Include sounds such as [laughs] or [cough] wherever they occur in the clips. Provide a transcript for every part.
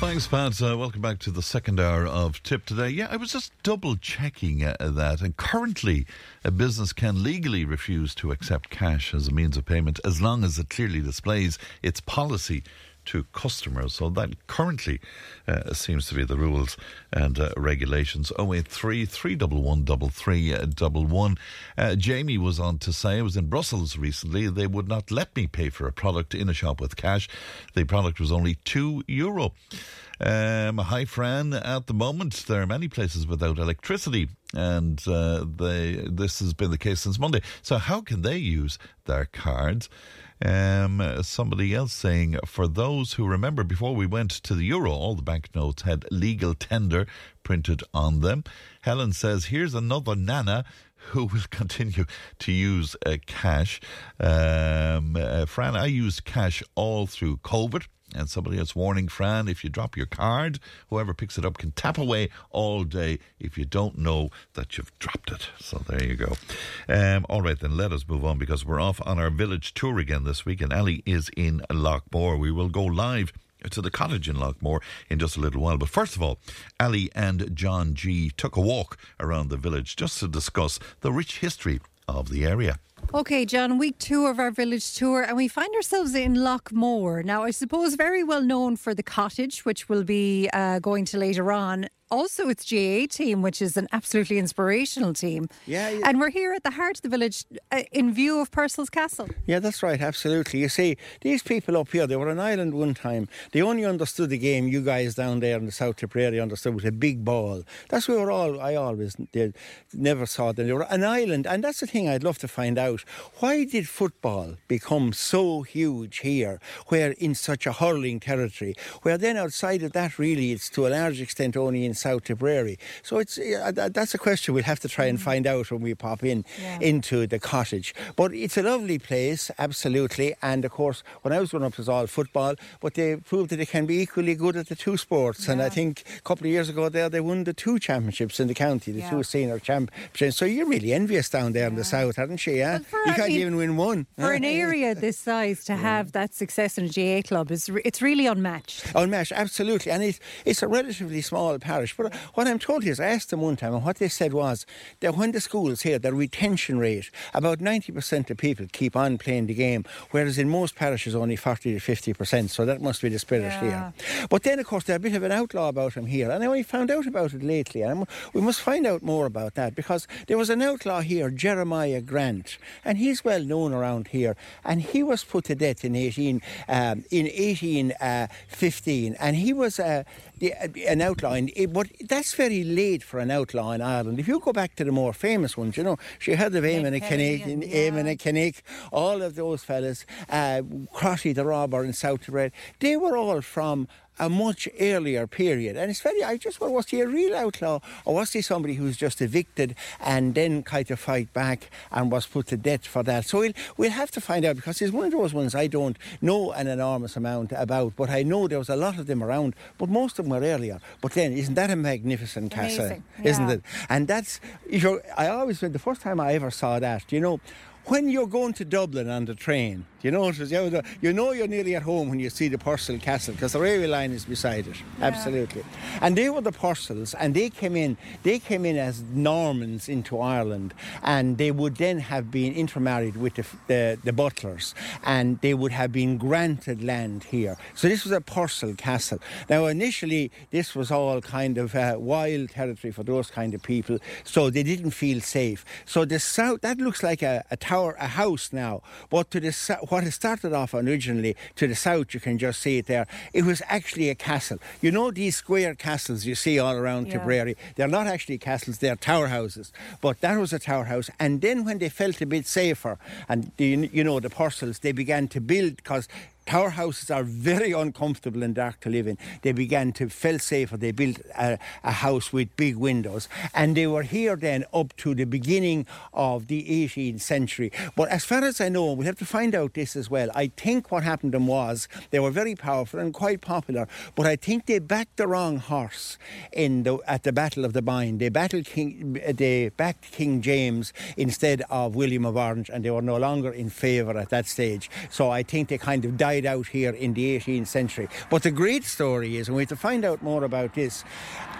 Thanks, Pat. Uh, welcome back to the second hour of Tipp today. Yeah, I was just double checking uh, that. And currently, a business can legally refuse to accept cash as a means of payment as long as it clearly displays its policy to customers. So that currently uh, seems to be the rules and uh, regulations. 083 311 3311. Uh, Jamie was on to say, I was in Brussels recently, they would not let me pay for a product in a shop with cash. The product was only two euro. Um, hi, Fran. At the moment, there are many places without electricity, and uh, they, this has been the case since Monday. So, how can they use their cards? Um, somebody else saying, for those who remember, before we went to the euro, all the banknotes had legal tender printed on them. Helen says, here's another nana who will [laughs] continue to use uh, cash. Um, uh, Fran, I used cash all through COVID. And somebody else warning Fran, if you drop your card, whoever picks it up can tap away all day if you don't know that you've dropped it. So there you go. Um, all right, then let us move on because we're off on our village tour again this week, and Ali is in Loughmore. We will go live to the cottage in Loughmore in just a little while. But first of all, Ali and John G took a walk around the village just to discuss the rich history of the area. Okay, John, week two of our village tour, and we find ourselves in Loughmore. Now, I suppose very well known for the cottage, which we'll be uh, going to later on, also its GAA team, which is an absolutely inspirational team. Yeah, yeah. And we're here at the heart of the village uh, in view of Purcell's Castle. Yeah, that's right, absolutely. You see, these people up here, they were an island one time. They only understood the game you guys down there in the South Tipperary understood with a big ball. That's where we were all, I always did, never saw them. They were an island, and that's the thing I'd love to find out. Why did football become so huge here, where in such a hurling territory, where then outside of that, really, it's to a large extent only in South Tipperary. So it's uh, that's a question we'll have to try and find out when we pop in Yeah. into the cottage. But it's a lovely place, absolutely. And of course, when I was growing up, it was all football, but they proved that they can be equally good at the two sports. And I think a couple of years ago there, they won the two championships in the county, the Yeah. two senior championships. So you're really envious down there in the south, aren't you? Yeah, Well, you can't mean, even win one. For an area this size to [laughs] have that success in a GAA club is it's really unmatched. Unmatched, absolutely. And it, it's a relatively small parish. But what I'm told is, I asked them one time, and what they said was that when the schools here, the retention rate, about 90% of people keep on playing the game, whereas in most parishes, only 40 to 50%. So that must be the spirit Yeah. here. But then, of course, there's a bit of an outlaw about him here. And I only found out about it lately. And we must find out more about that because there was an outlaw here, Jeremiah Grant, and he's well known around here. And he was put to death in 18, um, in 1815. and he was uh, the, an outlaw. But that's very late for an outlaw in Ireland. If you go back to the more famous ones, you know, she had of Éamonn an Chnoic, and- Éamonn an Chnoic, all of those fellas, uh, Crotty the robber in South Red, they were all from a much earlier period. And it's very, I just wonder, was he a real outlaw or was he somebody who was just evicted and then kind of fight back and was put to death for that? So we'll, we'll have to find out because it's one of those ones I don't know an enormous amount about, but I know there was a lot of them around, but most of them were earlier. But then, isn't that a magnificent castle? Isn't it? And that's, you know, I always, the first time I ever saw that, you know, when you're going to Dublin on the train, you know, it was- you know, you know you're nearly at home when you see the Purcell Castle because the railway line is beside it. Absolutely. And they were the Purcells and they came in, they came in as Normans into Ireland and they would then have been intermarried with the, the, the Butlers and they would have been granted land here. So this was a Purcell Castle. Now initially this was all kind of uh, wild territory for those kind of people, so they didn't feel safe. So the south that looks like a, a tower, a house now, but to the what it started off originally to the south, you can just see it there. It was actually a castle. You know these square castles you see all around Yeah. Tipperary. They're not actually castles; they're tower houses. But that was a tower house. And then when they felt a bit safer, and the, you know the Purcells, they began to build because tower houses are very uncomfortable and dark to live in. They began to feel safer. They built a, a house with big windows, and they were here then up to the beginning of the 18th century. But as far as I know, we have to find out this as well. I think what happened to them was they were very powerful and quite popular, but I think they backed the wrong horse in the, at the Battle of the Boyne. They battled King, they backed King James instead of William of Orange, and they were no longer in favour at that stage. So I think they kind of died out here in the 18th century. But the great story is, and we have to find out more about this.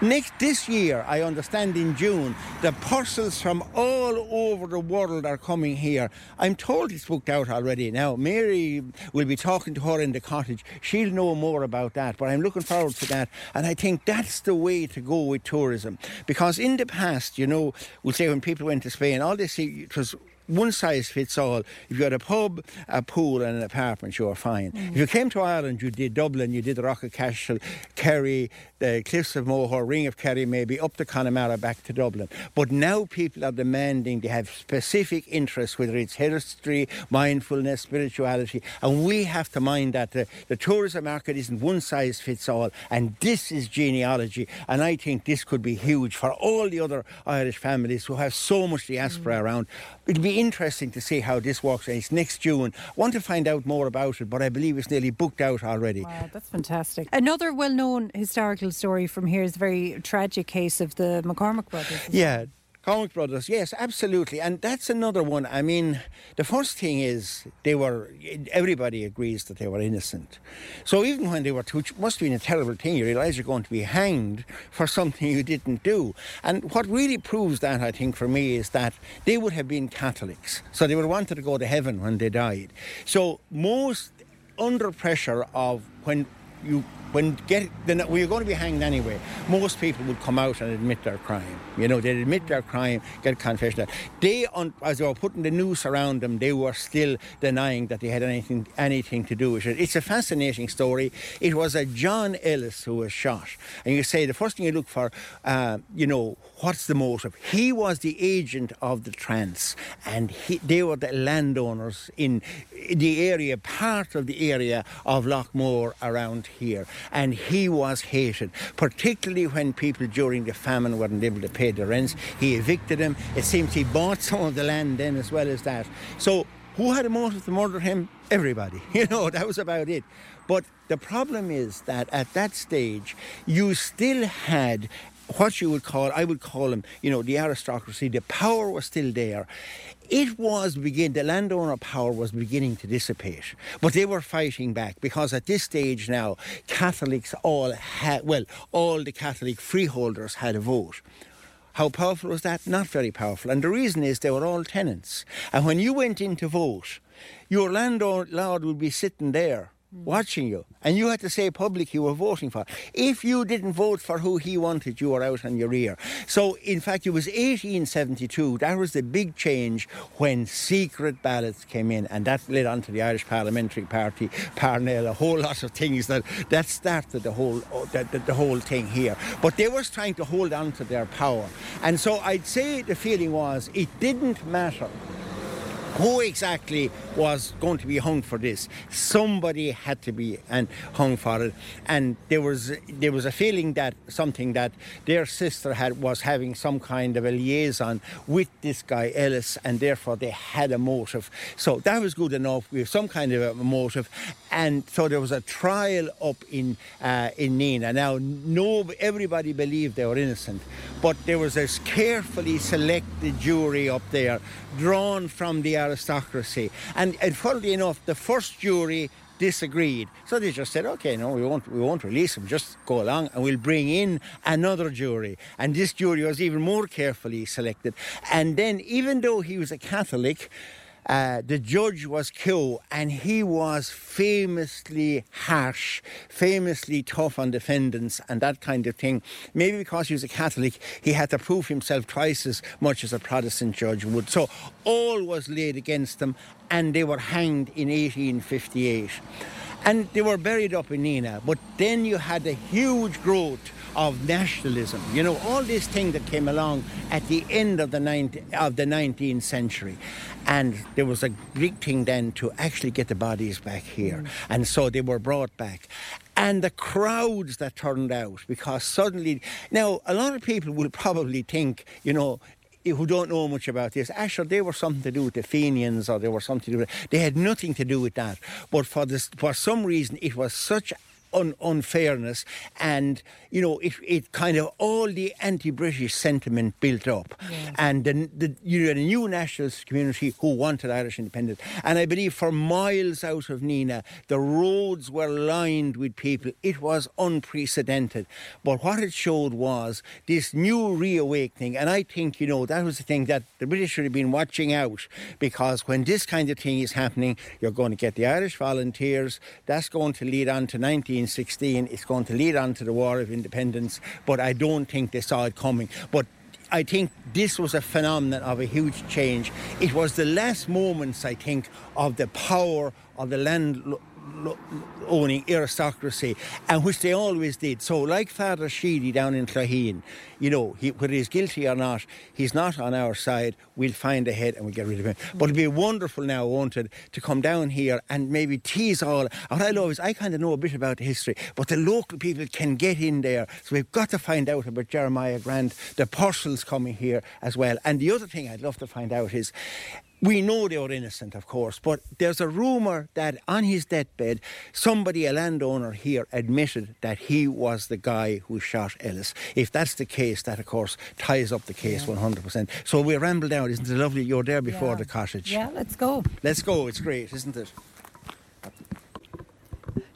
Next this year, I understand in June, the Purcells from all over the world are coming here. I'm told it's booked out already. Now, Mary will be talking to her in the cottage. She'll know more about that, but I'm looking forward to that. And I think that's the way to go with tourism. Because in the past, you know, we'll say when people went to Spain, all they see was one size fits all. If you had a pub, a pool, and an apartment, you were fine. Mm. If you came to Ireland, you did Dublin, you did the Rock of Cashel, Kerry, the Cliffs of Moher, Ring of Kerry, maybe up to Connemara, back to Dublin. But now people are demanding, they have specific interests, whether it's history, mindfulness, spirituality, and we have to mind that the, the tourism market isn't one size fits all, and this is genealogy, and I think this could be huge for all the other Irish families who have so much diaspora mm. around. It'd be interesting to see how this works. It's next June. Want to find out more about it, but I believe it's nearly booked out already. Wow, that's fantastic. Another well known historical story from here is a very tragic case of the McCormick brothers. Yeah, Cormack Brothers, yes, absolutely. And that's another one. I mean, the first thing is they were, everybody agrees that they were innocent. So even when they were, which must have been a terrible thing, you realise you're going to be hanged for something you didn't do. And what really proves that, I think, for me, is that they would have been Catholics. So they would have wanted to go to heaven when they died. So most under pressure of when you when get when you're going to be hanged anyway, most people would come out and admit their crime. You know, they'd admit their crime, get confession. They, as they were putting the noose around them, they were still denying that they had anything anything to do with it. It's a fascinating story. It was a John Ellis who was shot, and you say the first thing you look for, uh, you know, what's the motive? He was the agent of the Trants, and he, they were the landowners in the area, part of the area of Loughmore around here and he was hated, particularly when people during the famine weren't able to pay their rents. He evicted them. It seems he bought some of the land then as well as that. So who had a motive to murder him? Everybody. [laughs] You know, that was about it. But the problem is that at that stage, you still had what you would call, I would call them, you know, the aristocracy. The power was still there it was begin the landowner power was beginning to dissipate, but they were fighting back because at this stage now Catholics all had well all the Catholic freeholders had a vote. How powerful was that? Not very powerful. And the reason is they were all tenants. And when you went in to vote, your landlord would be sitting there Hmm. watching you, and you had to say public you were voting for. If you didn't vote for who he wanted, you were out on your ear. So, in fact, it was 1872. That was the big change when secret ballots came in, and that led on to the Irish Parliamentary Party, Parnell, a whole lot of things that that started the whole uh, the, the, the whole thing here. But they were trying to hold on to their power, and so I'd say the feeling was it didn't matter who exactly was going to be hung for this? Somebody had to be and hung for it, and there was there was a feeling that something that their sister had was having some kind of a liaison with this guy Ellis, and therefore they had a motive. So that was good enough. We have some kind of a motive, and so there was a trial up in uh, in Nenagh. Now, no, everybody believed they were innocent, but there was a carefully selected jury up there, drawn from the aristocracy. And, and funnily enough, the first jury disagreed. So they just said, okay, no, we won't, we won't release him, just go along and we'll bring in another jury. And this jury was even more carefully selected. And then, even though he was a Catholic, uh, the judge was Keogh, and he was famously harsh, famously tough on defendants and that kind of thing. Maybe because he was a Catholic, he had to prove himself twice as much as a Protestant judge would. So all was laid against them, and they were hanged in 1858. And they were buried up in Nenagh. But then you had a huge growth of nationalism. You know, all this thing that came along at the end of the 19, of the 19th century. And there was a big thing then to actually get the bodies back here. Mm. And so they were brought back. And the crowds that turned out because suddenly, now a lot of people will probably think, you know, who don't know much about this, actually they were something to do with the Fenians or they were something to do with They had nothing to do with that. But for this, for some reason, it was such un- unfairness. And you know it, it kind of all the anti-british sentiment built up. And the, the you know the new nationalist community who wanted irish independence. And i believe for miles out of Nenagh the roads were lined with people. It was unprecedented. But what it showed was this new reawakening. And i think you know that was the thing that the british should have been watching out. Because when this kind of thing is happening you're going to get the irish volunteers. That's going to lead on to 1916 it's going to lead on to the war of independence but i don't think they saw it coming but I think this was a phenomenon of a huge change. It was the last moments, I think, of the power of the land owning aristocracy, and which they always did. So, like Father Sheehy down in Clogheen, you know, he, whether he's guilty or not, he's not on our side. We'll find a head and we'll get rid of him. But it'd be wonderful now, won't it, to come down here and maybe tease all. What I love is I kind of know a bit about history, but the local people can get in there. So we've got to find out about Jeremiah Grant, the Purcells coming here as well. And the other thing I'd love to find out is we know they were innocent, of course, but there's a rumour that on his deathbed, somebody, a landowner here, admitted that he was the guy who shot Ellis. If that's the case, that of course ties up the case 100%. So we ramble down, isn't it lovely? You're there before Yeah. the cottage. Yeah, let's go. Let's go, it's great, isn't it?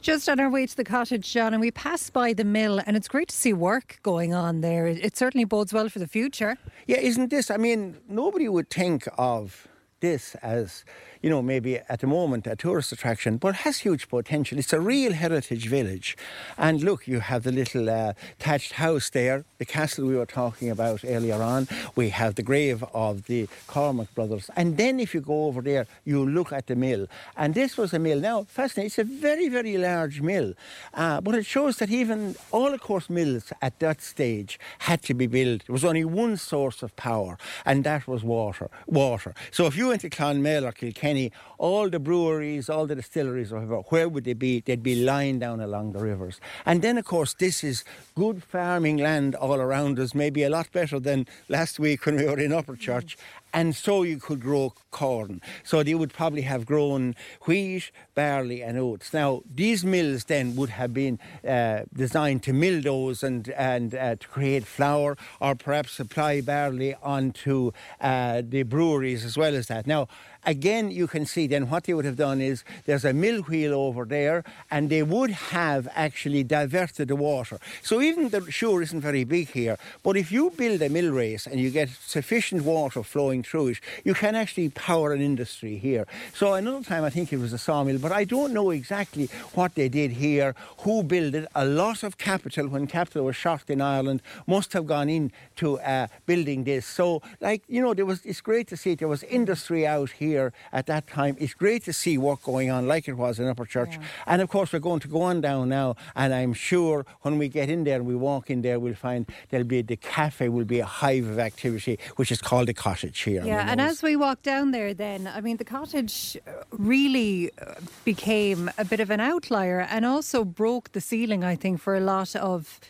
Just on our way to the cottage, John, and we passed by the mill, and it's great to see work going on there. It, it certainly bodes well for the future. Yeah, isn't this? I mean, nobody would think of this as, you know, maybe at the moment a tourist attraction, but has huge potential. It's a real heritage village. And look, you have the little uh, thatched house there, the castle we were talking about earlier on. We have the grave of the Cormack brothers. And then if you go over there, you look at the mill. And this was a mill. Now, fascinating, it's a very, very large mill. Uh, but it shows that even all, of course, mills at that stage had to be built. There was only one source of power, and that was water. Water. So if you went to Clonmel or Kilkenny, all the breweries, all the distilleries, or whatever, where would they be? They'd be lying down along the rivers. And then, of course, this is good farming land all around us, maybe a lot better than last week when we were in Upperchurch. And so you could grow corn. So they would probably have grown wheat, barley, and oats. Now, these mills then would have been uh, designed to mill those and, and uh, to create flour or perhaps supply barley onto uh, the breweries as well as that. Now, again, you can see then what they would have done is there's a mill wheel over there, and they would have actually diverted the water. So even the shore isn't very big here, but if you build a mill race and you get sufficient water flowing through it, you can actually power an industry here. So another time I think it was a sawmill, but I don't know exactly what they did here, who built it. A lot of capital when capital was shot in Ireland must have gone into uh, building this. So like you know, there was it's great to see there was industry out here at that time. It's great to see work going on like it was in Upperchurch. And of course we're going to go on down now and I'm sure when we get in there and we walk in there we'll find there'll be the cafe will be a hive of activity which is called the cottage here. Yeah, and as we walk down there, then, I mean, the cottage uh, really uh, became a bit of an outlier and also broke the ceiling, I think, for a lot of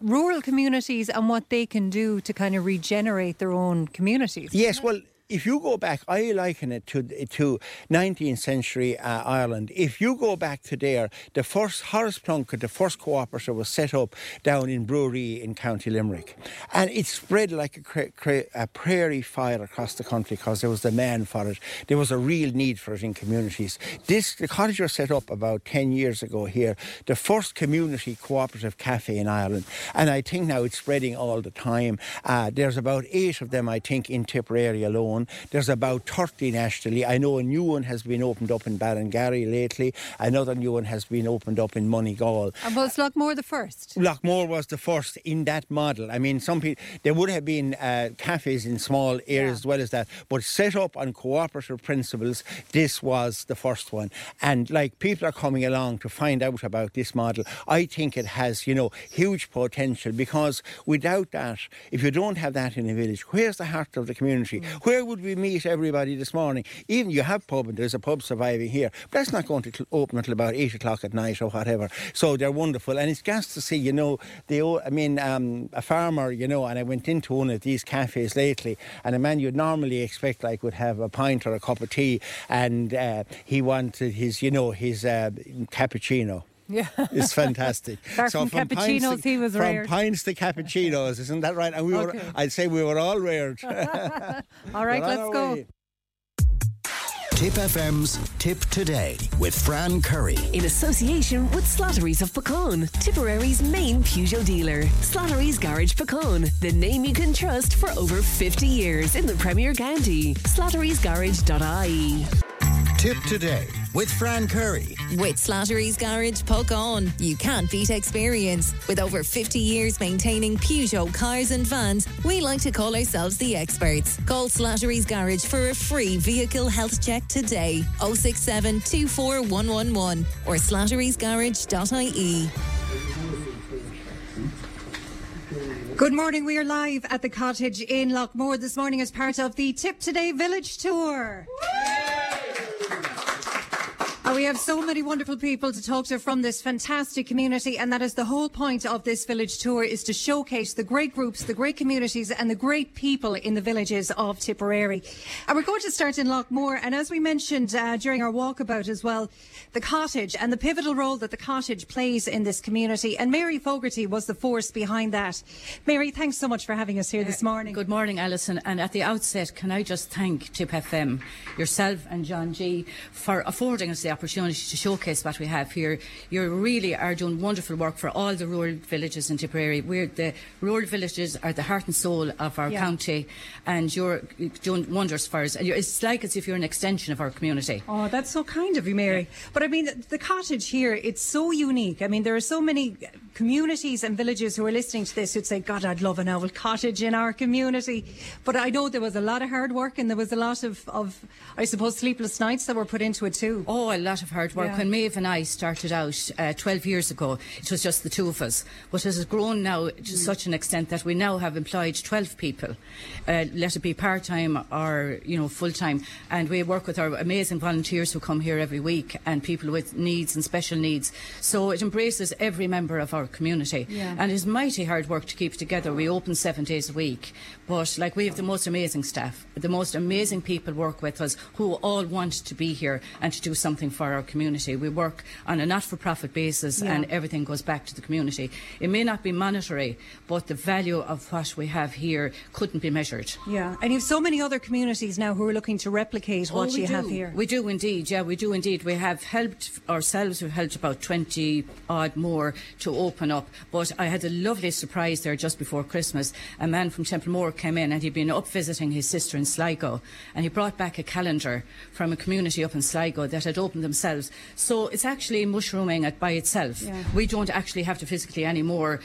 rural communities and what they can do to kind of regenerate their own communities. Yes, well, if you go back, I liken it to to 19th century uh, Ireland. If you go back to there, the first Horace Plunkett, the first cooperative, was set up down in Bruree in County Limerick, and it spread like a, cra- cra- a prairie fire across the country because there was demand for it. There was a real need for it in communities. This the cottage was set up about 10 years ago here, the first community cooperative cafe in Ireland, and I think now it's spreading all the time. Uh, there's about eight of them, I think, in Tipperary alone. Town. There's about 30 nationally. I know a new one has been opened up in Ballingarry lately. Another new one has been opened up in Moneygall. And was Loughmore the first? Loughmore was the first in that model. I mean, some people there would have been uh, cafes in small areas Yeah. as well as that, but set up on cooperative principles. This was the first one, and like people are coming along to find out about this model. I think it has, you know, huge potential because without that, if you don't have that in a village, where's the heart of the community? Where would we meet everybody this morning? Even you have pub, and there's a pub surviving here, but that's not going to cl- open until about eight o'clock at night or whatever. So they're wonderful, and it's gas to see, you know, the I mean, um, a farmer, you know, and I went into one of these cafes lately, and a man you'd normally expect like would have a pint or a cup of tea, and uh, he wanted his, you know, his uh, cappuccino. Yeah. It's fantastic. [laughs] Apart from pints cappuccinos, to, he was from reared. pints to cappuccinos, isn't that right? And we Okay. were, I'd say we were all reared. [laughs] All right, let's go. way. Tipp FM's Tipp Today with Fran Curry. in association with Slattery's of Puckane, Tipperary's main Peugeot dealer. Slattery's Garage Puckane, the name you can trust for over 50 years in the Premier County. Slattery'sGarage.ie. Tipp Today with Fran Curry. With Slattery's Garage, Puckane. You can't beat experience. With over 50 years maintaining Peugeot cars and vans, we like to call ourselves the experts. Call Slattery's Garage for a free vehicle health check today. 067 24111 or slatterysgarage.ie. Good morning. We are live at the cottage in Loughmore this morning as part of the Tipp Today Village Tour. Thank you. And we have so many wonderful people to talk to from this fantastic community, and that is the whole point of this village tour: is to showcase the great groups, the great communities, and the great people in the villages of Tipperary. And we're going to start in Loughmore, and as we mentioned uh, during our walkabout as well, the cottage and the pivotal role that the cottage plays in this community. And Mary Fogarty was the force behind that. Mary, thanks so much for having us here this morning. Good morning, Alison. And at the outset, can I just thank Tipp FM, yourself and John G, for affording us the opportunity to showcase what we have here. You really are doing wonderful work for all the rural villages in Tipperary. We're the rural villages are the heart and soul of our Yeah. county, and you're doing wonders for us. It's like as if you're an extension of our community. Oh, that's so kind of you, Mary. But I mean, the cottage here, it's so unique. I mean, there are so many communities and villages who are listening to this who'd say, God, I'd love an owl cottage in our community. But I know there was a lot of hard work and there was a lot of, of I suppose, sleepless nights that were put into it too. Oh, a lot of hard work. Yeah. When Maeve and I started out uh, 12 years ago, it was just the two of us. But it has grown now to Mm. such an extent that we now have employed 12 people, uh, let it be part time or you know full time. And we work with our amazing volunteers who come here every week and people with needs and special needs. So it embraces every member of our community. Yeah. And it's mighty hard work to keep it together. We open seven days a week, but like we have the most amazing staff, the most amazing people work with us who all want to be here and to do something for our community. We work on a not-for-profit basis, Yeah. and everything goes back to the community. It may not be monetary, but the value of what we have here couldn't be measured. Yeah. And you have so many other communities now who are looking to replicate oh, what Oh, you do. have here. We do indeed, yeah, we do indeed. We have helped ourselves, we've helped about 20 odd more to open up. But I had a lovely surprise there just before Christmas. A man from Templemore came in and he'd been up visiting his sister in Sligo and he brought back a calendar from a community up in Sligo that had opened themselves. So it's actually mushrooming it by itself. Yeah. We don't actually have to physically anymore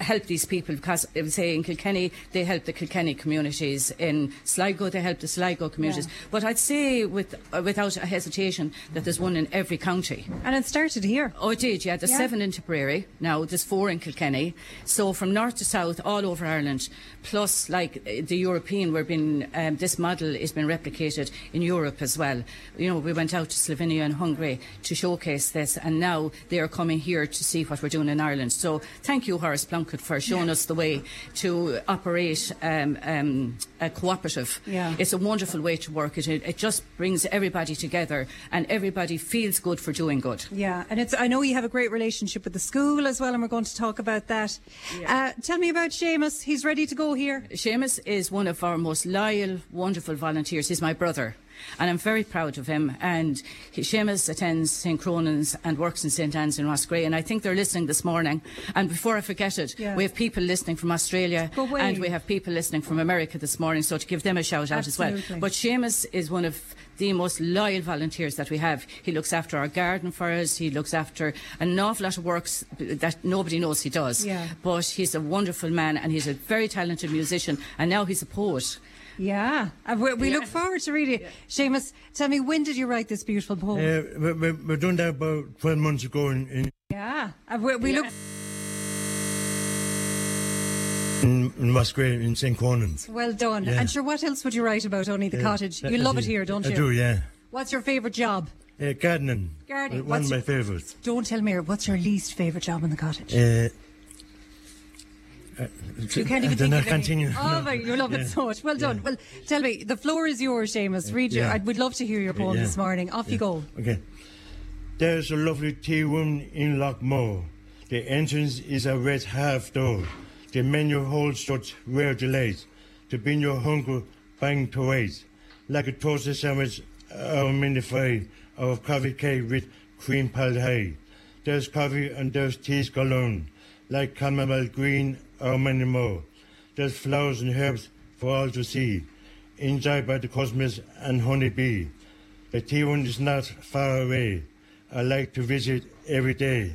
help these people because, would say, in Kilkenny, they help the Kilkenny communities. In Sligo, they help the Sligo communities. Yeah. But I'd say with, uh, without a hesitation that there's one in every county. And it started here. Oh, it did, yeah. There's Yeah. seven in Tipperary now. There's four in Kilkenny. So from north to south, all over Ireland. Plus, like uh, the European, we're being um, this model is being replicated in Europe as well. You know, we went out to Slovenia and Hungary to showcase this, and now they are coming here to see what we're doing in Ireland. So thank you, Horace Plunkett, for showing us the way to operate um, um, a cooperative. Yeah. It's a wonderful way to work. It, it just brings everybody together, and everybody feels good for doing good. Yeah, and it's. I know you have a great relationship with the school as well, and we're going to talk about that. Uh, tell me about Seamus. He's ready to go here. Seamus is one of our most loyal, wonderful volunteers. He's my brother. And I'm very proud of him. And he, Seamus attends St. Cronan's and works in St. Anne's in Roscrea, and I think they're listening this morning. And before I forget it, Yeah. we have people listening from Australia, and we have people listening from America this morning, so to give them a shout out as well. But Seamus is one of the most loyal volunteers that we have. He looks after our garden for us. He looks after an awful lot of works that nobody knows he does. Yeah. But he's a wonderful man and he's a very talented musician and now he's a poet. Yeah, and we, we look forward to reading it. Seamus, tell me, when did you write this beautiful poem? Uh, we, we, we done that about 12 months ago in, in, yeah, and we, we look. in, in Musgrave in St. Cronan's. Well done. Yeah. And sure, what else would you write about only the cottage? You love it here, don't you? I do, yeah. What's your favourite job? Uh, gardening. Gardening. One What's of my your- favourites. Don't tell me, what's your least favourite job in the cottage? Uh, Uh, you can't even think of any. continue. Oh, no. my, you love it so much. Well done. Well, tell me, the floor is yours, Seamus. Read your. I would love to hear your poem Yeah. this morning. Off you go. Okay. There's a lovely tea room in Loughmore. The entrance is a red half door. The menu holds such rare delights to bring your hunger bang to wait. Like a toasted sandwich or a mini fry or coffee cake with cream piled high. There's coffee and there's teas galore, like chamomile green or many more. There's flowers and herbs for all to see, enjoyed by the cosmos and honeybee. The tea is not far away. I like to visit every day.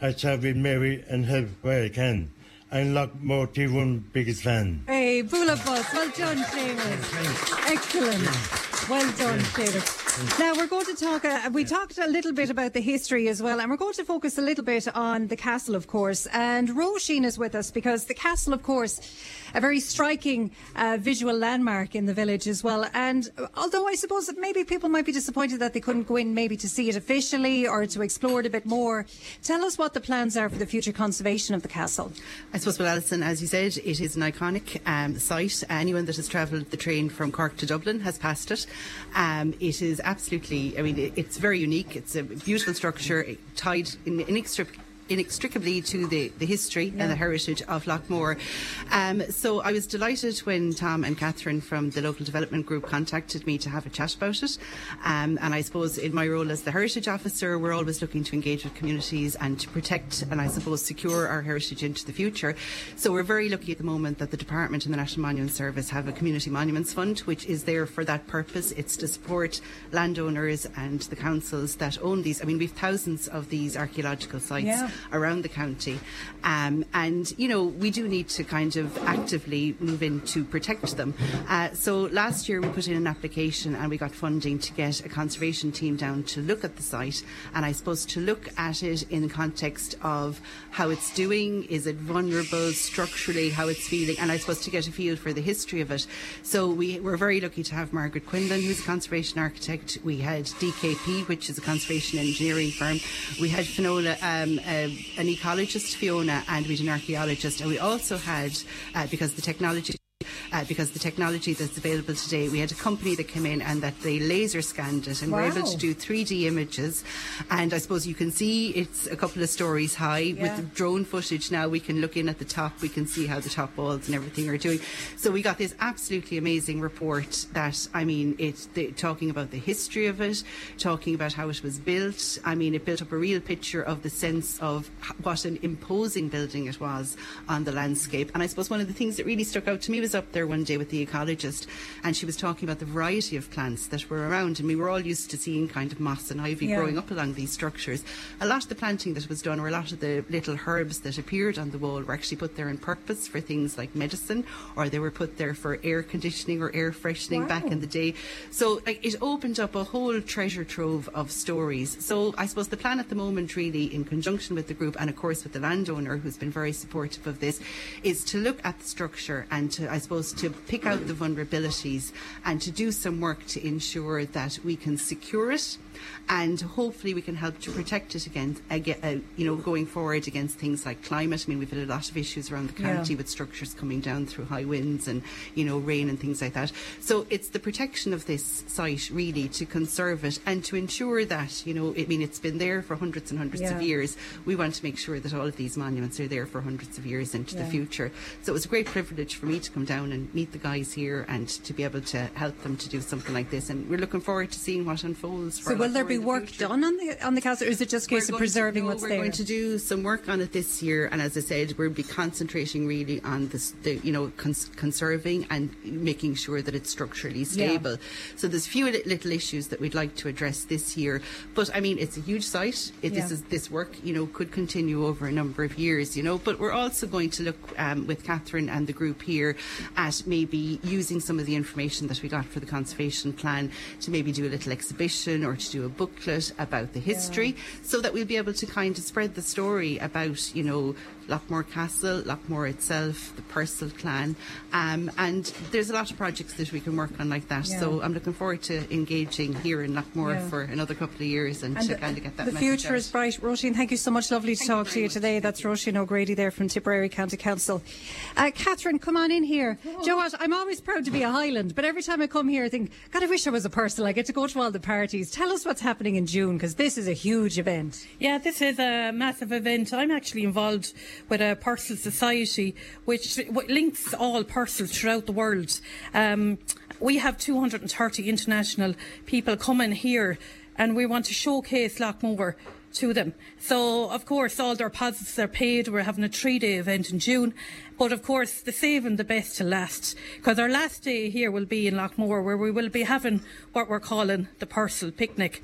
I chat with Mary and help where I can. I'm Loughmore Tea Room biggest fan. Hey, full of bus. Well done, Seamus. Excellent. Well done, Seamus. Now we're going to talk. Uh, we talked a little bit about the history as well, and we're going to focus a little bit on the castle, of course. And Roisin is with us because the castle, of course, a very striking uh, visual landmark in the village as well. And uh, although I suppose that maybe people might be disappointed that they couldn't go in, maybe to see it officially or to explore it a bit more, tell us what the plans are for the future conservation of the castle. I suppose, well, Alison, as you said, it is an iconic um, site. Anyone that has travelled the train from Cork to Dublin has passed it. Um, it is absolutely, I mean, it, it's very unique. It's a beautiful structure tied in, inextric- inextricably to the, the history and the heritage of Loughmore. Um, so I was delighted when Tom and Catherine from the local development group contacted me to have a chat about it. Um, and I suppose in my role as the heritage officer, we're always looking to engage with communities and to protect and I suppose secure our heritage into the future. So we're very lucky at the moment that the department and the National Monument Service have a community monuments fund, which is there for that purpose. It's to support landowners and the councils that own these. I mean, we've thousands of these archaeological sites Yeah. Around the county. Um, and, you know, we do need to kind of actively move in to protect them. Uh, so last year we put in an application and we got funding to get a conservation team down to look at the site and I suppose to look at it in the context of how it's doing, is it vulnerable structurally, how it's feeling, and I suppose to get a feel for the history of it. So we were very lucky to have Margaret Quinlan, who's a conservation architect. We had DKP, which is a conservation engineering firm. We had Finola, um, uh, an ecologist, Fiona, and we had an archaeologist. And we also had, uh, because the technology uh, because the technology that's available today, we had a company that came in and that they laser scanned it and were able to do 3D images. And I suppose you can see it's a couple of stories high. Yeah. With drone footage now, we can look in at the top, we can see how the top walls and everything are doing. So we got this absolutely amazing report that, I mean, it's talking about the history of it, talking about how it was built. I mean, it built up a real picture of the sense of what an imposing building it was on the landscape. And I suppose one of the things that really stuck out to me was up there one day with the ecologist, and she was talking about the variety of plants that were around. And we were all used to seeing kind of moss and ivy Yeah. growing up along these structures. A lot of the planting that was done, or a lot of the little herbs that appeared on the wall, were actually put there on purpose for things like medicine, or they were put there for air conditioning or air freshening back in the day. So like, it opened up a whole treasure trove of stories. So I suppose the plan at the moment, really, in conjunction with the group and of course with the landowner, who's been very supportive of this, is to look at the structure and to, I suppose, to pick out the vulnerabilities and to do some work to ensure that we can secure it and hopefully we can help to protect it against, aga uh, you know, going forward against things like climate. I mean, we've had a lot of issues around the Yeah. county with structures coming down through high winds and you know rain and things like that. So it's the protection of this site really to conserve it and to ensure that you know, I mean, it's been there for hundreds and hundreds Yeah. of years. We want to make sure that all of these monuments are there for hundreds of years into Yeah. the future. So it was a great privilege for me to come down and meet the guys here and to be able to help them to do something like this. And we're looking forward to seeing what unfolds. For So there be work future. done on the on the castle, or is it just a case of going to- preserving no, what's we're there? going to do some work on it this year, and as I said, we'll be concentrating really on this, the you know cons- conserving and making sure that it's structurally stable. So there's a few little issues that we'd like to address this year, but I mean it's a huge site. It, Yeah. This is this work you know could continue over a number of years, you know. But we're also going to look um, with Catherine and the group here at maybe using some of the information that we got for the conservation plan to maybe do a little exhibition or to do a booklet about the history, so that we'll be able to kind of spread the story about you know Loughmore Castle, Loughmore itself, the Purcell clan, um, and there's a lot of projects that we can work on like that. So I'm looking forward to engaging here in Loughmore Yeah. for another couple of years and, And to the- kind of get that the future out. is bright. Roisin, thank you so much. Lovely to Thank you talk to very you much. today. That's Roisin O'Grady there from Tipperary County Council. Uh, Catherine, come on in here. Do you know what? I'm always proud to be a Highland, but every time I come here, I think, God, I wish I was a Purcell. I get to go to all the parties. Tell us what's happening in June, because this is a huge event. Yeah, this is a massive event. I'm actually involved with a Purcell Society, which links all Purcells throughout the world. Um, we have 230 international people coming here, and we want to showcase Loughmore to them. So, of course, all their deposits are paid. We're having a three-day event in June. But, of course, the saving the best to last. Because our last day here will be in Loughmore, where we will be having what we're calling the Purcell Picnic.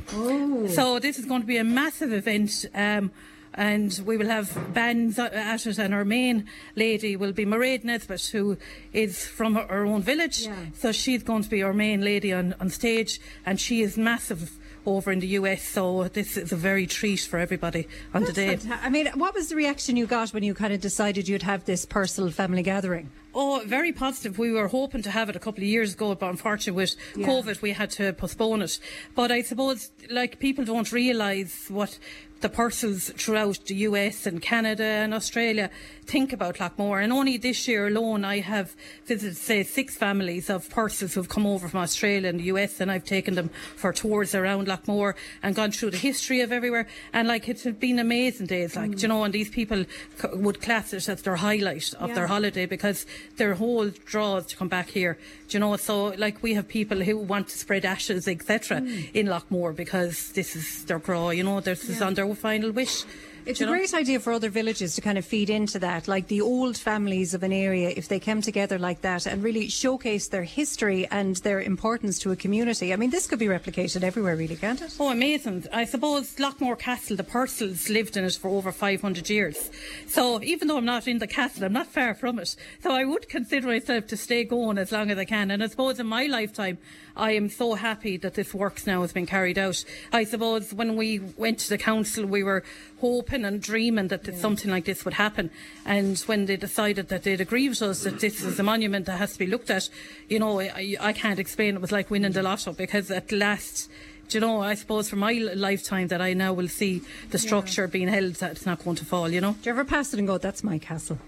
So this is going to be a massive event. Um, and we will have bands at it, and our main lady will be Mairead Nesbitt, who is from her, her own village. Yeah. So she's going to be our main lady on, on stage, and she is massive over in the US. So this is a very treat for everybody on the day. I mean, what was the reaction you got when you kind of decided you'd have this personal family gathering? Oh, very positive. We were hoping to have it a couple of years ago, but unfortunately with Yeah. COVID we had to postpone it. But I suppose like people don't realise what the Purcells throughout the US and Canada and Australia think about Loughmore. And only this year alone I have visited say six families of Purcells who've come over from Australia and the US and I've taken them for tours around Loughmore and gone through the history of everywhere. And like it's been amazing days, like do you mm. know, and these people c- would class it as their highlight of their holiday because their whole draws to come back here. Do you know? So like we have people who want to spread ashes, etc., hmm. in Loughmore because this is their draw. You know, this is on their final wish. It's a know? great idea for other villages to kind of feed into that, like the old families of an area, if they came together like that and really showcase their history and their importance to a community. I mean, this could be replicated everywhere, really, can't it? Oh, amazing. I suppose Loughmore Castle, the Purcells lived in it for over 500 years. So even though I'm not in the castle, I'm not far from it. So I would consider myself to stay going as long as I can. And I suppose in my lifetime, I am so happy that this works now has been carried out. I suppose when we went to the council, we were hoping and dreaming that something like this would happen. And when they decided that they'd agree with us that this is a monument that has to be looked at, you know, I, I can't explain. It was like winning the lotto because at last you know, I suppose for my lifetime that I now will see the structure being held that it's not going to fall, you know? Do you ever pass it and go, that's my castle?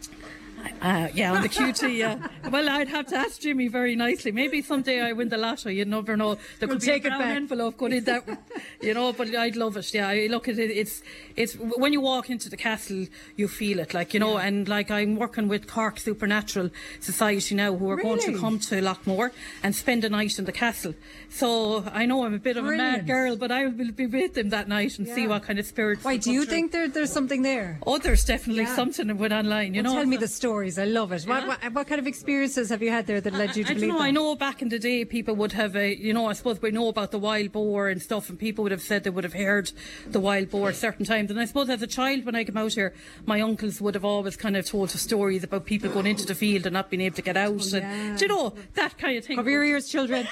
Uh, yeah, on the QT, yeah. Well, I'd have to ask Jimmy very nicely. Maybe someday I win the lotto, you never know. There We'll could take be a brown envelope going in that, you know, but I'd love it, yeah. I Look at it, it's, it's, when you walk into the castle, you feel it, like, you know, and like I'm working with Cork Supernatural Society now who are going to come to Loughmore and spend a night in the castle. So I know I'm a bit of a mad girl, but I will be with them that night and see what kind of spirits. Why, do you through. think there, there's something there? Oh, there's definitely Yeah. something that went online, you Well, know. tell me the stories. I love it. What, what, what kind of experiences have you had there that led you to I, I believe don't know. I know back in the day, people would have, a, you know, I suppose we know about the wild boar and stuff, and people would have said they would have heard the wild boar at certain times. And I suppose as a child, when I came out here, my uncles would have always kind of told us stories about people going into the field and not being able to get out. Oh, yeah. and, do you know, that kind of thing. Cover your ears, children.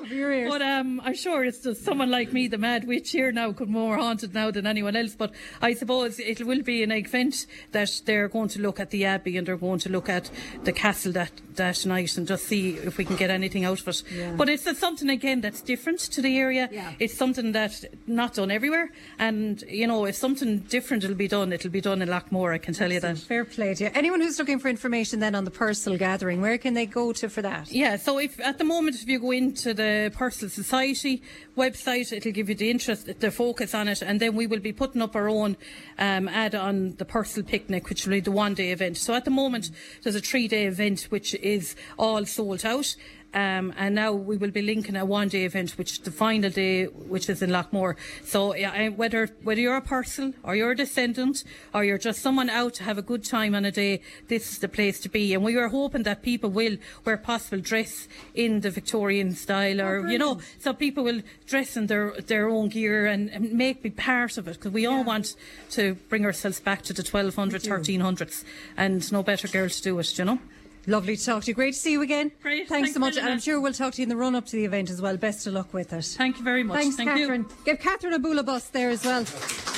Cover your ears. But um, I'm sure it's just someone like me, the mad witch here now, could more haunted now than anyone else. But I suppose it will be an event that they're going to look at the abbey and and they're going to look at the castle that, that night and just see if we can get anything out of it. Yeah. But it's uh, something again that's different to the area. Yeah. It's something that's not done everywhere. And, you know, if something different will be done, it'll be done in Loughmore, I can tell you that. Fair play to you. Anyone who's looking for information then on the Purcell gathering, where can they go to for that? Yeah, so if at the moment if you go into the Purcell Society website, it'll give you the interest, the focus on it, and then we will be putting up our own um, ad on the Purcell picnic, which will be the one-day event. So at the moment there's a three-day event which is all sold out. Um, and now we will be linking a one-day event, which is the final day, which is in Loughmore. So yeah, whether whether you're a Purcell or you're a descendant or you're just someone out to have a good time on a day, this is the place to be. And we are hoping that people will, where possible, dress in the Victorian style, or you know, so people will dress in their their own gear and, and make be part of it because we all want to bring ourselves back to the 1200s, 1300s, and no better girl to do it, you know. Lovely to talk to you. Great to see you again. Great, Thanks, thanks so much. And I'm sure we'll talk to you in the run up to the event as well. Best of luck with it. Thank you very much. Thanks, Thank you. Catherine. Give Catherine a bualadh bos there as well.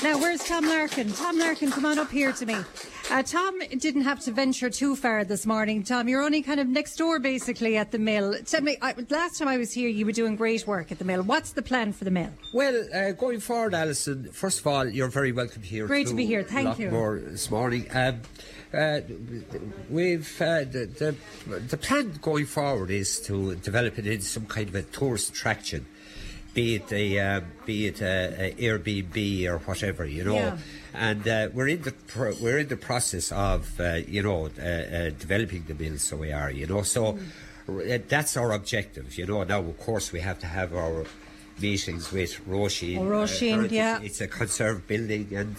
Now, where's Tom Larkin? Tom Larkin, come on up here to me. Uh, Tom didn't have to venture too far this morning. Tom, you're only kind of next door basically at the mill. Tell me, I, last time I was here, you were doing great work at the mill. What's the plan for the mill? Well, uh, going forward, Alison, first of all, you're very welcome here. Great to be here. Thank you. Loughmore this morning. Um, uh, we've uh, the, the the plan going forward is to develop it into some kind of a tourist attraction, be it a uh, be it a, a Airbnb or whatever, you know. Yeah. And uh, we're in the pro- we're in the process of uh, you know uh, uh, developing the mill, so we are, you know. So uh, that's our objective, you know. Now, of course, we have to have our meetings with Roisin. Oh, Roisin, yeah. It's a conserved building, and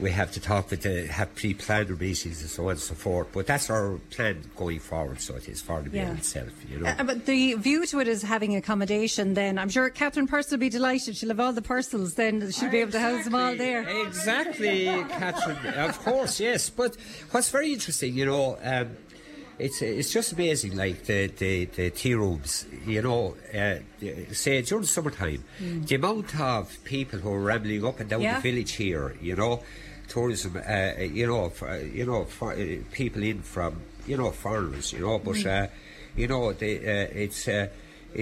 we have to talk with the have pre-planned meetings and so on and so forth. But that's our plan going forward. So it is for the Yeah. mill itself, you know. Uh, but the view to it is having accommodation then. I'm sure Catherine Purcell will be delighted. She'll have all the Purcells. then. She'll be able to house them all there. Exactly, Catherine. Of course, yes. But what's very interesting, you know, um, it's it's just amazing. Like the the, the tea rooms, you know, uh, say during the summertime, Mm. the amount of people who are rambling up and down Yeah. the village here, you know, tourism, uh, you know, for, you know, for, uh, people in from, you know, foreigners, you know, but Mm. uh, you know, they, uh, it's.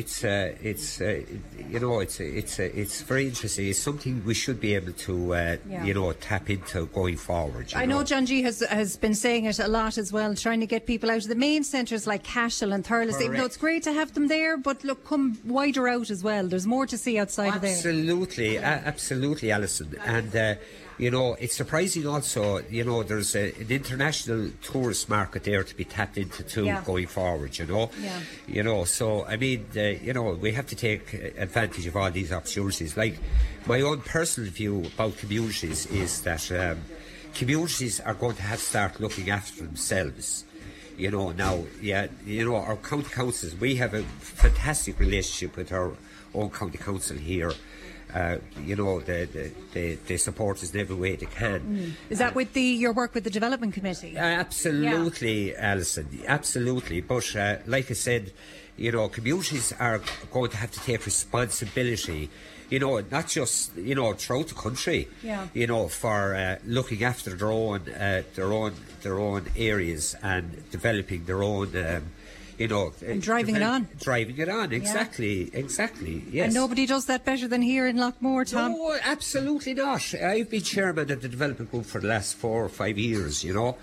It's uh, it's uh, you know it's it's uh, it's very interesting. It's something we should be able to uh, Yeah. you know tap into going forward. you I know John G has has been saying it a lot as well, trying to get people out of the main centres like Cashel and Thurles. Even though it's great to have them there, but look, come wider out as well. There's more to see outside of there. Absolutely, absolutely, Alison. And, uh, you know, it's surprising also, you know, there's a, an international tourist market there to be tapped into too Yeah. going forward, you know. Yeah. You know, so, I mean, uh, you know, we have to take advantage of all these opportunities. Like, my own personal view about communities is that um, communities are going to have to start looking after themselves. You know, now, yeah, you know, our county councils, we have a fantastic relationship with our own county council here. Uh, you know, they, they, they, they support us in every way they can. Mm. Is that with the your work with the development committee? Uh, Absolutely, Alison. Absolutely. But uh, like I said, you know, communities are going to have to take responsibility. You know, not just you know throughout the country. Yeah. You know, for uh, looking after their own, uh, their own, their own areas and developing their own. Um, you know, And driving it on. Driving it on, exactly, exactly. Yes. And nobody does that better than here in Loughmore, Tom. No, absolutely not. I've been chairman of the development group for the last four or five years, you know.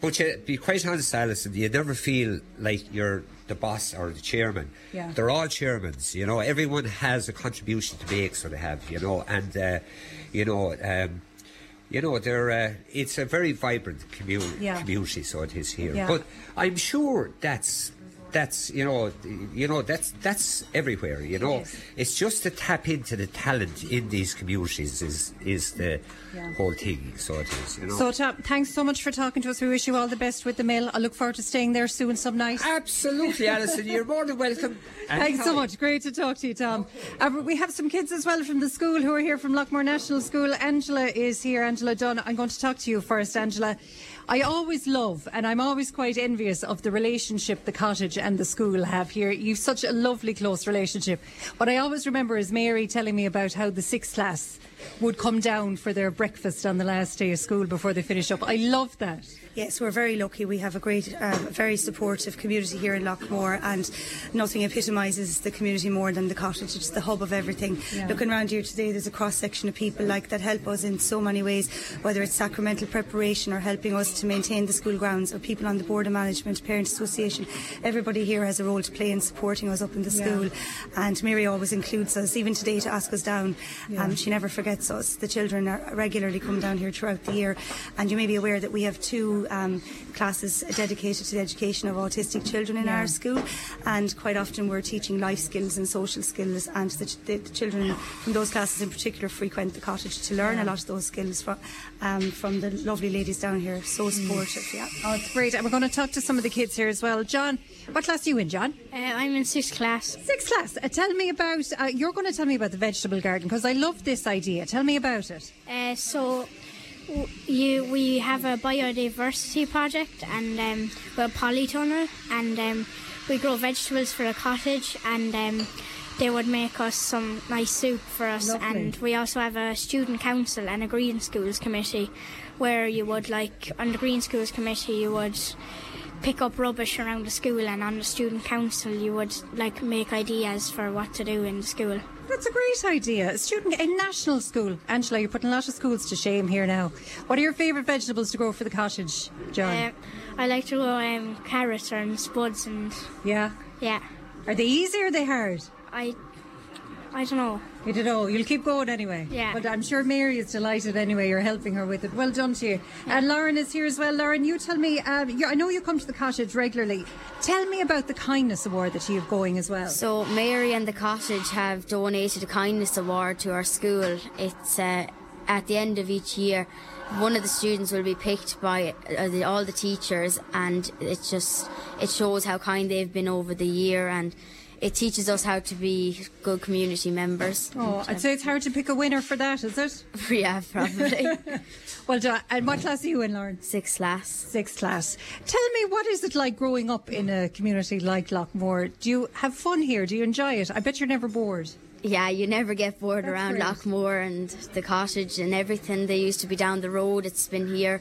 But you, be quite honest, Alison, you never feel like you're the boss or the chairman. Yeah. They're all chairmans, you know. Everyone has a contribution to make, so they have, you know. And, uh, you know, um, you know, they're, uh, it's a very vibrant community, Yeah. community, so it is here. Yeah. But I'm sure that's that's you know you know that's that's everywhere you know it's just to tap into the talent in these communities is is the Yeah. whole thing so it is you know So, Tom, thanks so much for talking to us. We wish you all the best with the mill. I look forward to staying there soon some night. Absolutely, Alison. You're more than welcome. [laughs] Thanks so much. Great to talk to you, Tom. Uh, we have some kids as well from the school who are here from Loughmore National School. Angela is here. Angela Dunn. I'm going to talk to you first, Angela. I always love and I'm always quite envious of the relationship the cottage and the school have here. You've such a lovely close relationship. What I always remember is Mary telling me about how the sixth class would come down for their breakfast on the last day of school before they finish up. I love that. Yes, we're very lucky. We have a great, uh, very supportive community here in Loughmore, and nothing epitomises the community more than the cottage. It's the hub of everything. Yeah. Looking around here today, there's a cross section of people like that help us in so many ways, whether it's sacramental preparation or helping us to maintain the school grounds, or people on the board of management, parent association. Everybody here has a role to play in supporting us up in the Yeah. school, and Mary always includes us, even today to ask us down. Yeah. Um, she never forgets us. The children are regularly come down here throughout the year, and you may be aware that we have two um, classes dedicated to the education of autistic children in Yeah. our school, and quite often we're teaching life skills and social skills, and the, ch- the, the children from those classes in particular frequent the cottage to learn a lot of those skills from um, from the lovely ladies down here. So supportive, yeah. Oh, it's great. And we're going to talk to some of the kids here as well. John, what class are you in, John? Uh, I'm in sixth class. Sixth class. Uh, tell me about, uh, you're going to tell me about the vegetable garden because I love this idea. Tell me about it. Uh, so w- you we have a biodiversity project and um, we're a polytunnel and um, we grow vegetables for the cottage and um, they would make us some nice soup for us Lovely. and we also have a student council and a green schools committee where you would like on the green schools committee you would pick up rubbish around the school and on the student council you would like make ideas for what to do in the school That's a great idea. A student in national school. Angela, you're putting a lot of schools to shame here now. What are your favourite vegetables to grow for the cottage, John? Uh, I like to grow um, carrots and spuds and yeah. yeah. Are they easy or are they hard? I I don't know. You don't know. You'll keep going anyway. Yeah. But I'm sure Mary is delighted anyway. You're helping her with it. Well done to you. And Lauren is here as well. Lauren, you tell me. Um, you, I know you come to the cottage regularly. Tell me about the kindness award that you have going as well. So Mary and the cottage have donated a kindness award to our school. It's uh, at the end of each year. One of the students will be picked by uh, the, all the teachers, and it just it shows how kind they've been over the year, and it teaches us how to be good community members. Oh, I'd say it's hard to pick a winner for that, is it? [laughs] yeah, probably. [laughs] well done. And what class are you in, Lauren? Sixth class. Sixth class. Tell me, what is it like growing up in a community like Loughmore? Do you have fun here? Do you enjoy it? I bet you're never bored. Yeah, you never get bored That's around. Loughmore and the cottage and everything. They used to be down the road. It's been here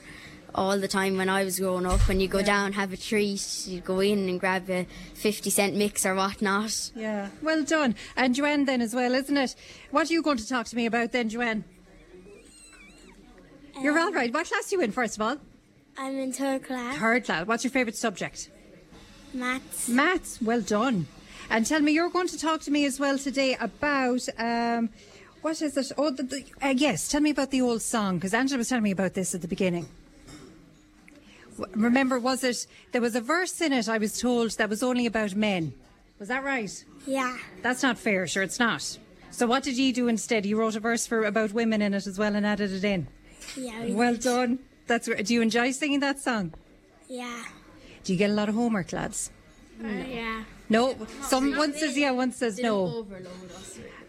all the time when I was growing up. When you go down, have a treat, you go in and grab a 50 cent mix or whatnot. Yeah, well done. And Joanne then as well, isn't it? What are you going to talk to me about then, Joanne? You're all right. What class are you in, first of all? I'm in third class. Third class. What's your favourite subject? Maths. Maths. Well done. And tell me, you're going to talk to me as well today about. Um, what is it? Oh, the, the, uh, yes. Tell me about the old song because Angela was telling me about this at the beginning. Remember, was it there was a verse in it? I was told that was only about men. Was that right? Yeah. That's not fair. Sure, it's not. So what did you do instead? You wrote a verse for about women in it as well and added it in. Yeah. we Well did. done. That's. Do you enjoy singing that song? Yeah. Do you get a lot of homework, lads? Uh, yeah. No. Some one says yeah, one says no.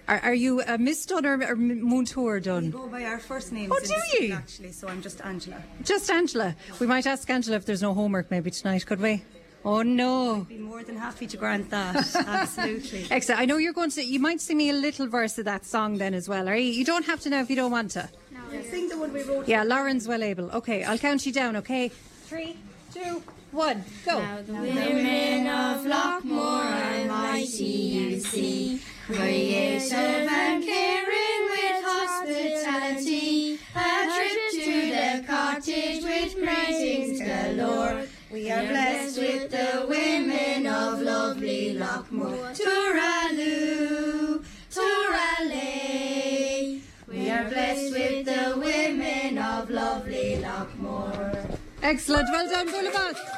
Are, are you uh, Miss Dunn or, or M- Múinteoir Dunn? Go by our first names. Oh, do the school, you? Actually, so I'm just Angela. Just Angela. We might ask Angela if there's no homework maybe tonight, could we? Oh no. Be more than happy to grant that. [laughs] Absolutely. Excellent. I know you're going to. You might sing me a little verse of that song then as well. Are you? You don't have to now if you don't want to. No. Sing the one we wrote. Yeah, Lauren's well able. Okay, I'll count you down. Okay. Three, two, one, go. The Women of Loughmore are mighty, you see, creative and caring with hospitality. A trip to the cottage with greetings galore. We are blessed with the women of lovely Loughmore. Tooraloo, tooralay. We are blessed with the women of lovely Loughmore. Excellent. Well done, bualadh bos.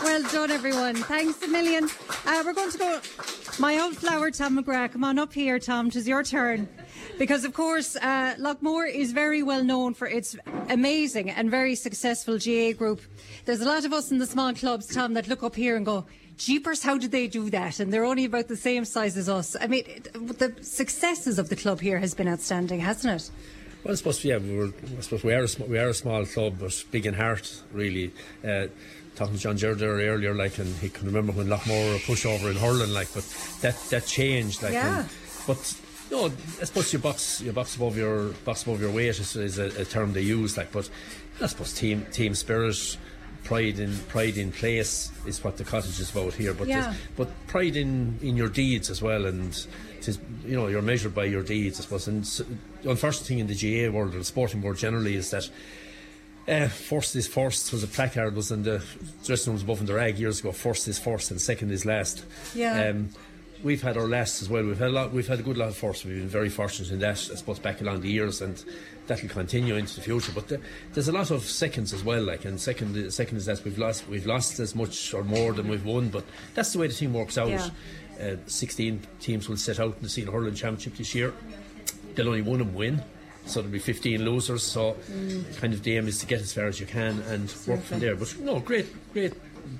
Well done, everyone. Thanks a million. Uh, we're going to go. My old flower, Tom McGrath. Come on up here, Tom. Tis your turn. Because, of course, uh, Loughmore is very well known for its amazing and very successful GAA group. There's a lot of us in the small clubs, Tom, that look up here and go, Jeepers, how did they do that? And they're only about the same size as us. I mean, the successes of the club here has been outstanding, hasn't it? Well, I suppose yeah, we were, I suppose we are a we are a small club, but big in heart, really. Uh, talking to John Gerard there earlier, like, and he can remember when Loughmore were a pushover in hurling, like, but that that changed, like. Yeah. and- but no, I suppose your box, your box above your box above your weight is, is a, a term they use. Like, but I suppose team team spirit, pride in pride in place is what the cottage is about here. But Yeah. but pride in, in your deeds as well, and is, you know you're measured by your deeds, I suppose. And s- the unfortunate thing in the GAA world or the sporting world generally is that. Uh, first is first was a placard was in the dressing rooms above in the rag years ago. First is first and second is last. Yeah. Um, we've had our last as well. We've had a lot. We've had a good lot of firsts. We've been very fortunate in that. I suppose back along the years, and that'll continue into the future. But the, there's a lot of seconds as well. Like and second, second is that we've lost. We've lost as much or more than we've won. But that's the way the team works out. Yeah. Uh, 16 teams will set out in the Senior Hurling Championship this year. They'll only one of them win. So there'll be 15 losers. So, Mm. kind of the aim is to get as far as you can and work from there. But no, great, great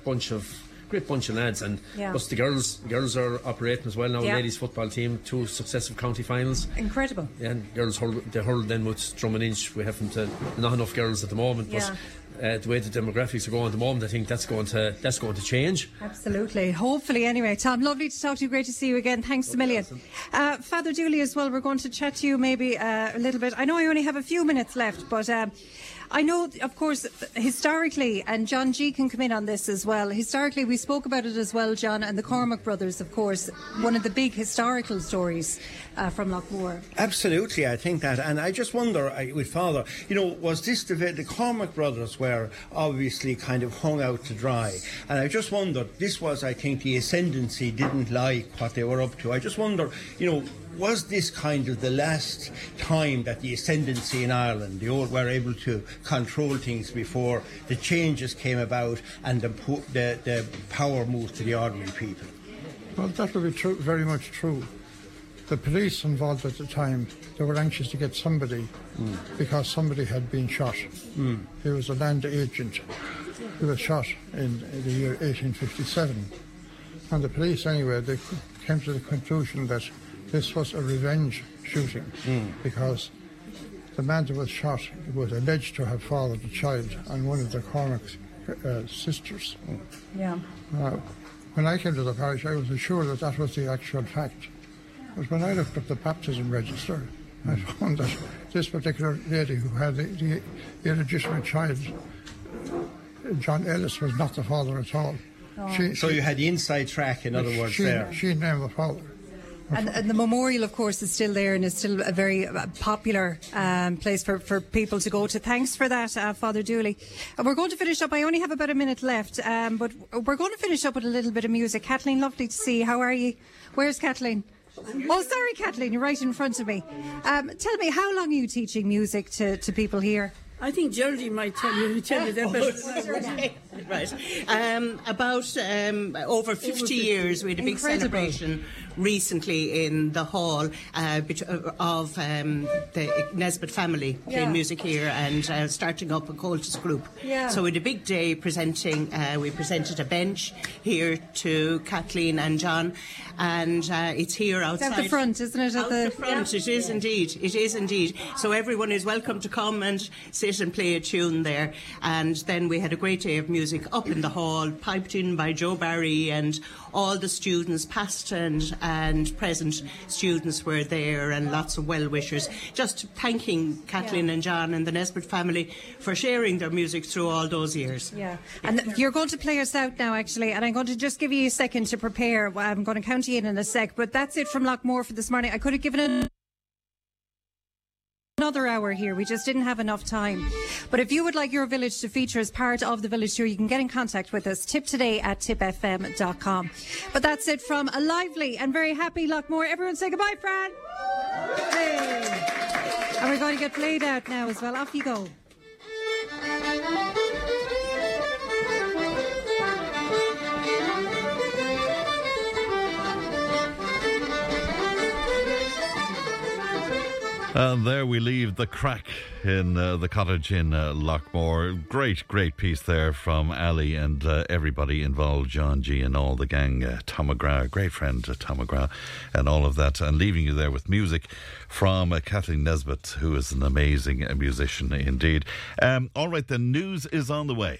bunch of great bunch of lads. And Yeah. plus the girls, girls are operating as well now. Yeah. Ladies football team, two successive county finals. Incredible. And girls hurl, they hurl then with Drom and Inch. We haven't uh, not enough girls at the moment, Yeah. but uh, the way the demographics are going at the moment, I think that's going to that's going to change. Absolutely. Hopefully, anyway. Tom, lovely to talk to you. Great to see you again. Thanks a million. Uh, Father Dooley, as well, we're going to chat to you maybe uh, a little bit. I know I only have a few minutes left, but um, I know, of course, historically, and John G can come in on this as well. Historically, we spoke about it as well, John, and the Cormack brothers, of course, one of the big historical stories uh, from Loughmore. Absolutely, I think that, and I just wonder I, with Father, you know, was this the the Cormack brothers were obviously kind of hung out to dry, and I just wondered, this was, I think, the ascendancy didn't like what they were up to. I just wonder, you know. Was this kind of the last time that the ascendancy in Ireland, the old, were able to control things before the changes came about and the, the, the power moved to the ordinary people? Well, that would be true, very much true. The police involved at the time, they were anxious to get somebody because somebody had been shot. Mm. He was a land agent who was shot in the year 1857. And the police, anyway, they came to the conclusion that this was a revenge shooting hmm. because the man that was shot was alleged to have fathered a child on one of the Cormack's uh, sisters. Hmm. Yeah. Now, when I came to the parish, I was assured that that was the actual fact. But when I looked up the baptism register, I hmm. found that this particular lady who had the, the illegitimate child, John Ellis, was not the father at all. Oh. so you had the inside track, in other words, she, there. She named the father. And, and the memorial, of course, is still there and is still a very uh, popular um, place for, for people to go to. Thanks for that, uh, Father Dooley. Uh, we're going to finish up. I only have about a minute left, um, but we're going to finish up with a little bit of music. Kathleen, lovely to see you. How are you? Where's Kathleen? Oh, sorry, Kathleen, you're right in front of me. Um, tell me, how long are you teaching music to, to people here? I think Geraldine might tell you, tell you that, but [laughs] right. Um, about um, over 50 50. years, we had a big Incredible. celebration recently in the hall uh, uh, of um, the Nesbitt family Yeah. playing music here and uh, starting up a Comhaltas group. Yeah. So we had a big day presenting. Uh, we presented a bench here to Kathleen and John, and uh, it's here It's outside. at the front, isn't it? At Out the, the front, it is indeed. It is indeed. So everyone is welcome to come and sit and play a tune there. And then we had a great day of music up in the hall, piped in by Joe Barry, and all the students, past and and present students, were there, and lots of well wishers. Just thanking Kathleen and John and the Nesbitt family for sharing their music through all those years. Yeah. And th- you're going to play us out now, actually, and I'm going to just give you a second to prepare. I'm going to count you in in a sec, but that's it from Loughmore for this morning. I could have given an another hour here. We just didn't have enough time. But if you would like your village to feature as part of the village tour, you can get in contact with us. Tipp today at tippfm.com. But that's it from a lively and very happy Loughmore. Everyone say goodbye, Fran. Hey. And we're going to get played out now as well. Off you go. And there we leave the crack in uh, the cottage in uh, Loughmore. Great, great piece there from Ali and uh, everybody involved, John G and all the gang, uh, Tom McGrath, great friend uh, Tom McGrath, and all of that. And leaving you there with music from uh, Kathleen Nesbitt, who is an amazing musician indeed. Um, all right, the news is on the way.